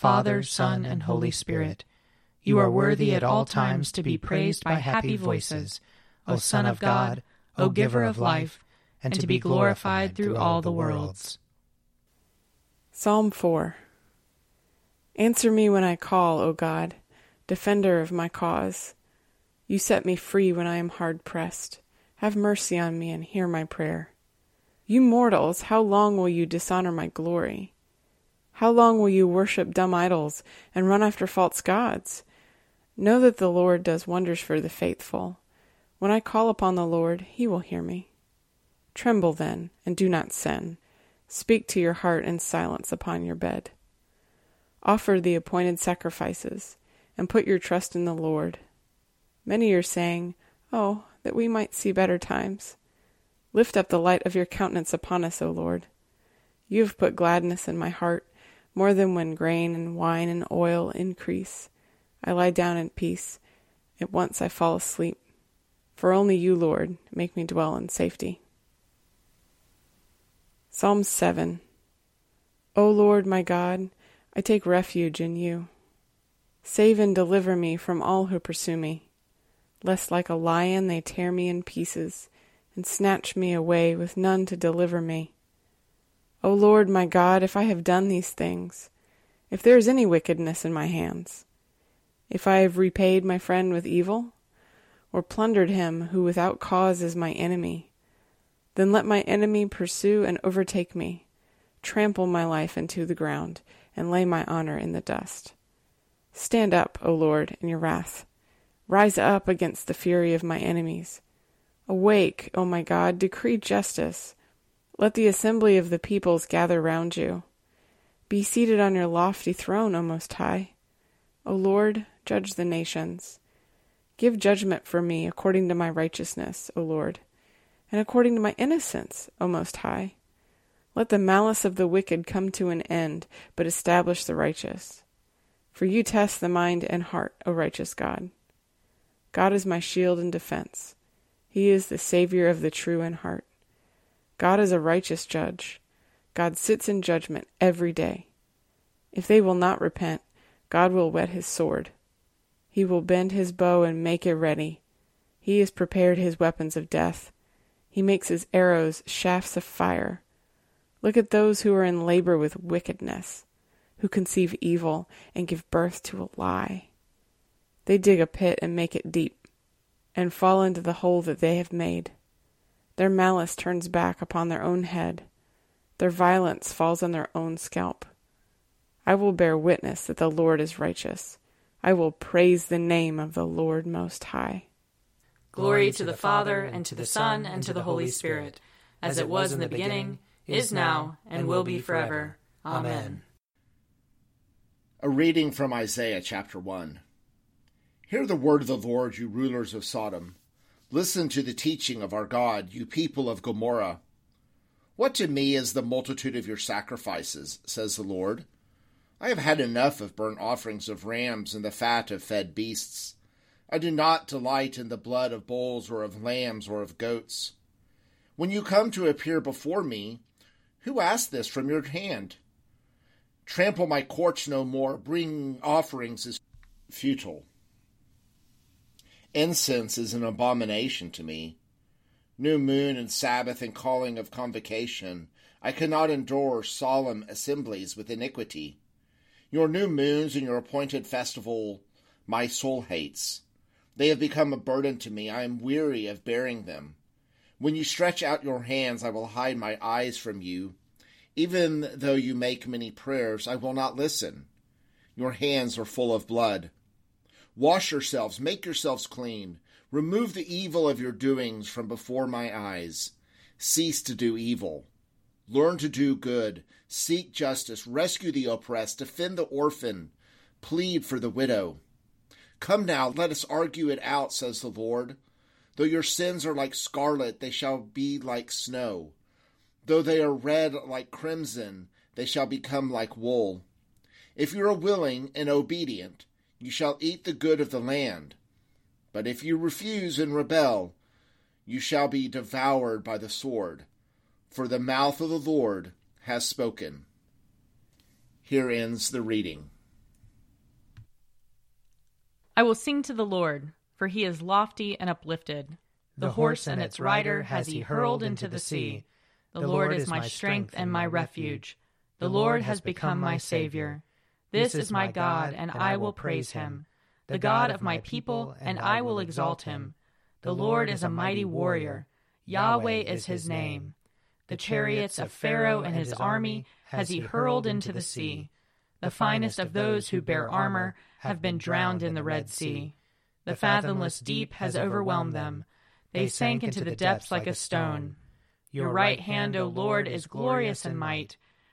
Father, Son, and Holy Spirit. You are worthy at all times to be praised by happy voices, O Son of God, O Giver of life, and to be glorified through all the worlds. Psalm 4 Answer me when I call, O God, defender of my cause. You set me free when I am hard pressed. Have mercy on me and hear my prayer. You mortals, how long will you dishonor my glory? How long will you worship dumb idols and run after false gods? Know that the Lord does wonders for the faithful. When I call upon the Lord, he will hear me. Tremble then, and do not sin. Speak to your heart in silence upon your bed. Offer the appointed sacrifices, and put your trust in the Lord. Many are saying, Oh, that we might see better times. Lift up the light of your countenance upon us, O Lord. You have put gladness in my heart more than when grain and wine and oil increase. I lie down in peace. At once I fall asleep. For only you, Lord, make me dwell in safety. Psalm 7 O Lord my God, I take refuge in you. Save and deliver me from all who pursue me, lest like a lion they tear me in pieces and snatch me away with none to deliver me. O Lord my God, if I have done these things, if there is any wickedness in my hands, if I have repaid my friend with evil, or plundered him who without cause is my enemy, then let my enemy pursue and overtake me, trample my life into the ground, and lay my honor in the dust. Stand up, O Lord, in your wrath. Rise up against the fury of my enemies. Awake, O my God, decree justice let the assembly of the peoples gather round you. Be seated on your lofty throne, O Most High. O Lord, judge the nations. Give judgment for me according to my righteousness, O Lord, and according to my innocence, O Most High. Let the malice of the wicked come to an end, but establish the righteous. For you test the mind and heart, O righteous God. God is my shield and defense. He is the Savior of the true in heart. God is a righteous judge. God sits in judgment every day. If they will not repent, God will whet his sword. He will bend his bow and make it ready. He has prepared his weapons of death. He makes his arrows shafts of fire. Look at those who are in labor with wickedness, who conceive evil and give birth to a lie. They dig a pit and make it deep, and fall into the hole that they have made. Their malice turns back upon their own head. Their violence falls on their own scalp. I will bear witness that the Lord is righteous. I will praise the name of the Lord Most High. Glory to the Father, and to the Son, and to the Holy Spirit, as it was in the beginning, is now, and will be forever. Amen. A reading from Isaiah chapter 1. Hear the word of the Lord, you rulers of Sodom. Listen to the teaching of our God, you people of Gomorrah. What to me is the multitude of your sacrifices, says the Lord? I have had enough of burnt offerings of rams and the fat of fed beasts. I do not delight in the blood of bulls or of lambs or of goats. When you come to appear before me, who asked this from your hand? Trample my courts no more, bring offerings is futile. Incense is an abomination to me. New moon and Sabbath and calling of convocation. I cannot endure solemn assemblies with iniquity. Your new moons and your appointed festival my soul hates. They have become a burden to me. I am weary of bearing them. When you stretch out your hands, I will hide my eyes from you. Even though you make many prayers, I will not listen. Your hands are full of blood. Wash yourselves, make yourselves clean. Remove the evil of your doings from before my eyes. Cease to do evil. Learn to do good. Seek justice. Rescue the oppressed. Defend the orphan. Plead for the widow. Come now, let us argue it out, says the Lord. Though your sins are like scarlet, they shall be like snow. Though they are red like crimson, they shall become like wool. If you are willing and obedient, you shall eat the good of the land. But if you refuse and rebel, you shall be devoured by the sword, for the mouth of the Lord has spoken. Here ends the reading. I will sing to the Lord, for he is lofty and uplifted. The, the horse and its rider has he hurled into the sea. The Lord is my strength and my refuge. The Lord has become my Savior. This is my God, and I will praise him, the God of my people, and I will exalt him. The Lord is a mighty warrior. Yahweh is his name. The chariots of Pharaoh and his army has he hurled into the sea. The finest of those who bear armor have been drowned in the Red Sea. The fathomless deep has overwhelmed them. They sank into the depths like a stone. Your right hand, O Lord, is glorious in might.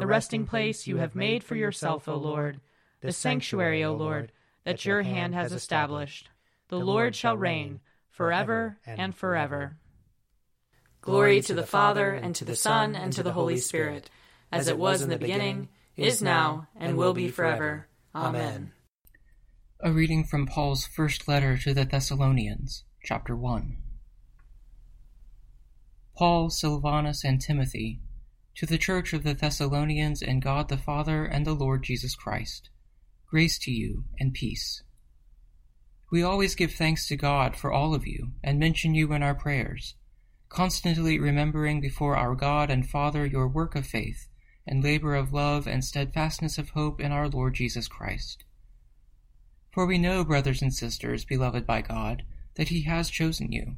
the resting place you have made for yourself, O Lord, the sanctuary, O Lord, that your hand has established. The Lord shall reign forever and forever. Glory to the Father, and to the Son, and to the Holy Spirit, as it was in the beginning, is now, and will be forever. Amen. A reading from Paul's first letter to the Thessalonians, chapter 1. Paul, Silvanus, and Timothy to the church of the Thessalonians and God the Father and the Lord Jesus Christ, grace to you and peace. We always give thanks to God for all of you and mention you in our prayers, constantly remembering before our God and Father your work of faith and labor of love and steadfastness of hope in our Lord Jesus Christ. For we know, brothers and sisters, beloved by God, that He has chosen you,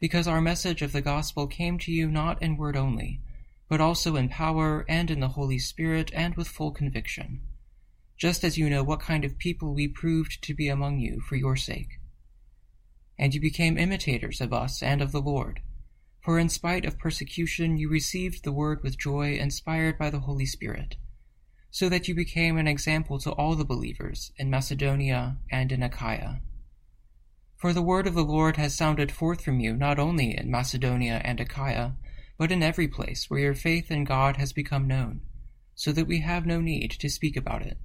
because our message of the gospel came to you not in word only, but also in power and in the Holy Spirit and with full conviction, just as you know what kind of people we proved to be among you for your sake. And you became imitators of us and of the Lord, for in spite of persecution you received the word with joy inspired by the Holy Spirit, so that you became an example to all the believers in Macedonia and in Achaia. For the word of the Lord has sounded forth from you not only in Macedonia and Achaia, but in every place where your faith in God has become known, so that we have no need to speak about it.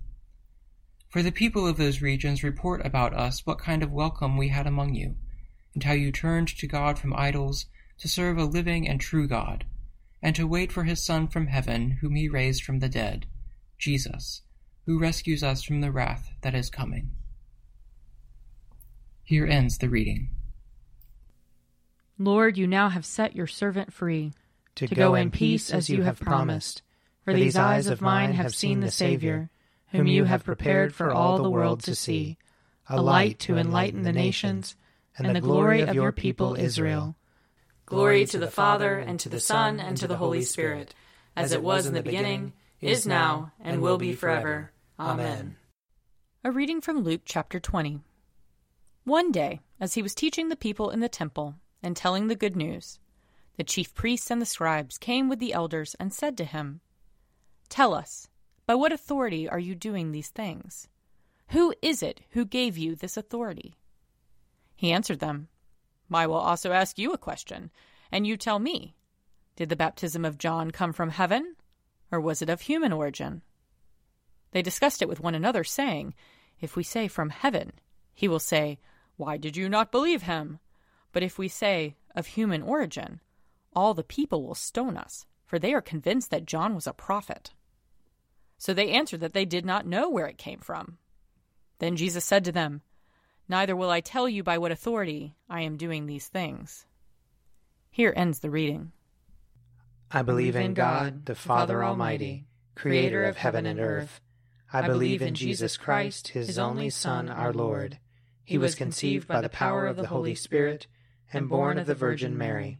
For the people of those regions report about us what kind of welcome we had among you, and how you turned to God from idols to serve a living and true God, and to wait for his Son from heaven, whom he raised from the dead, Jesus, who rescues us from the wrath that is coming. Here ends the reading. Lord, you now have set your servant free to, to go in peace as you have promised. For these eyes of mine have seen the Savior, whom you have prepared for all the world to see, a light to enlighten the nations, and the glory of your people Israel. Glory to the Father, and to the Son, and to the Holy Spirit, as it was in the beginning, is now, and will be forever. Amen. A reading from Luke chapter 20. One day, as he was teaching the people in the temple and telling the good news, the chief priests and the scribes came with the elders and said to him, Tell us, by what authority are you doing these things? Who is it who gave you this authority? He answered them, I will also ask you a question, and you tell me. Did the baptism of John come from heaven, or was it of human origin? They discussed it with one another, saying, If we say from heaven, he will say, Why did you not believe him? But if we say of human origin, all the people will stone us, for they are convinced that John was a prophet. So they answered that they did not know where it came from. Then Jesus said to them, Neither will I tell you by what authority I am doing these things. Here ends the reading. I believe in God, the Father Almighty, creator of heaven and earth. I believe in Jesus Christ, his only Son, our Lord. He was conceived by the power of the Holy Spirit and born of the Virgin Mary.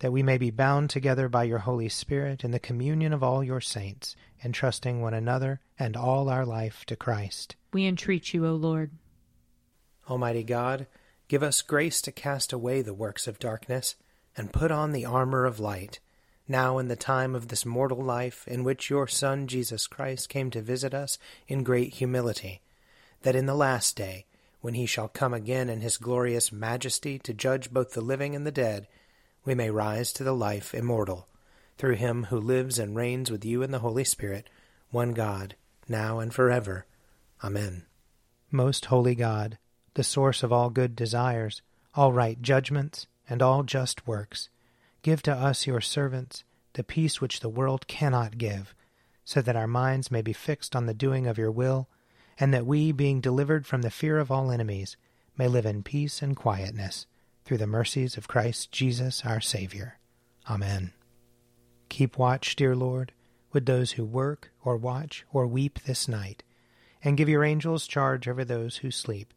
That we may be bound together by your Holy Spirit in the communion of all your saints, entrusting one another and all our life to Christ. We entreat you, O Lord. Almighty God, give us grace to cast away the works of darkness and put on the armor of light now in the time of this mortal life in which your Son Jesus Christ came to visit us in great humility, that in the last day, when he shall come again in his glorious majesty to judge both the living and the dead, we may rise to the life immortal, through him who lives and reigns with you in the Holy Spirit, one God, now and forever. Amen. Most holy God, the source of all good desires, all right judgments, and all just works, Give to us, your servants, the peace which the world cannot give, so that our minds may be fixed on the doing of your will, and that we, being delivered from the fear of all enemies, may live in peace and quietness, through the mercies of Christ Jesus our Saviour. Amen. Keep watch, dear Lord, with those who work, or watch, or weep this night, and give your angels charge over those who sleep.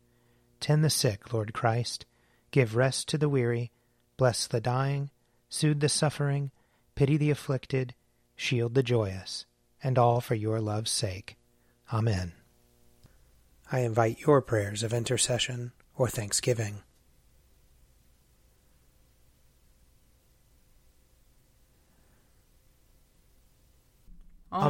Tend the sick, Lord Christ. Give rest to the weary. Bless the dying soothe the suffering, pity the afflicted, shield the joyous, and all for your love's sake. Amen. I invite your prayers of intercession or thanksgiving.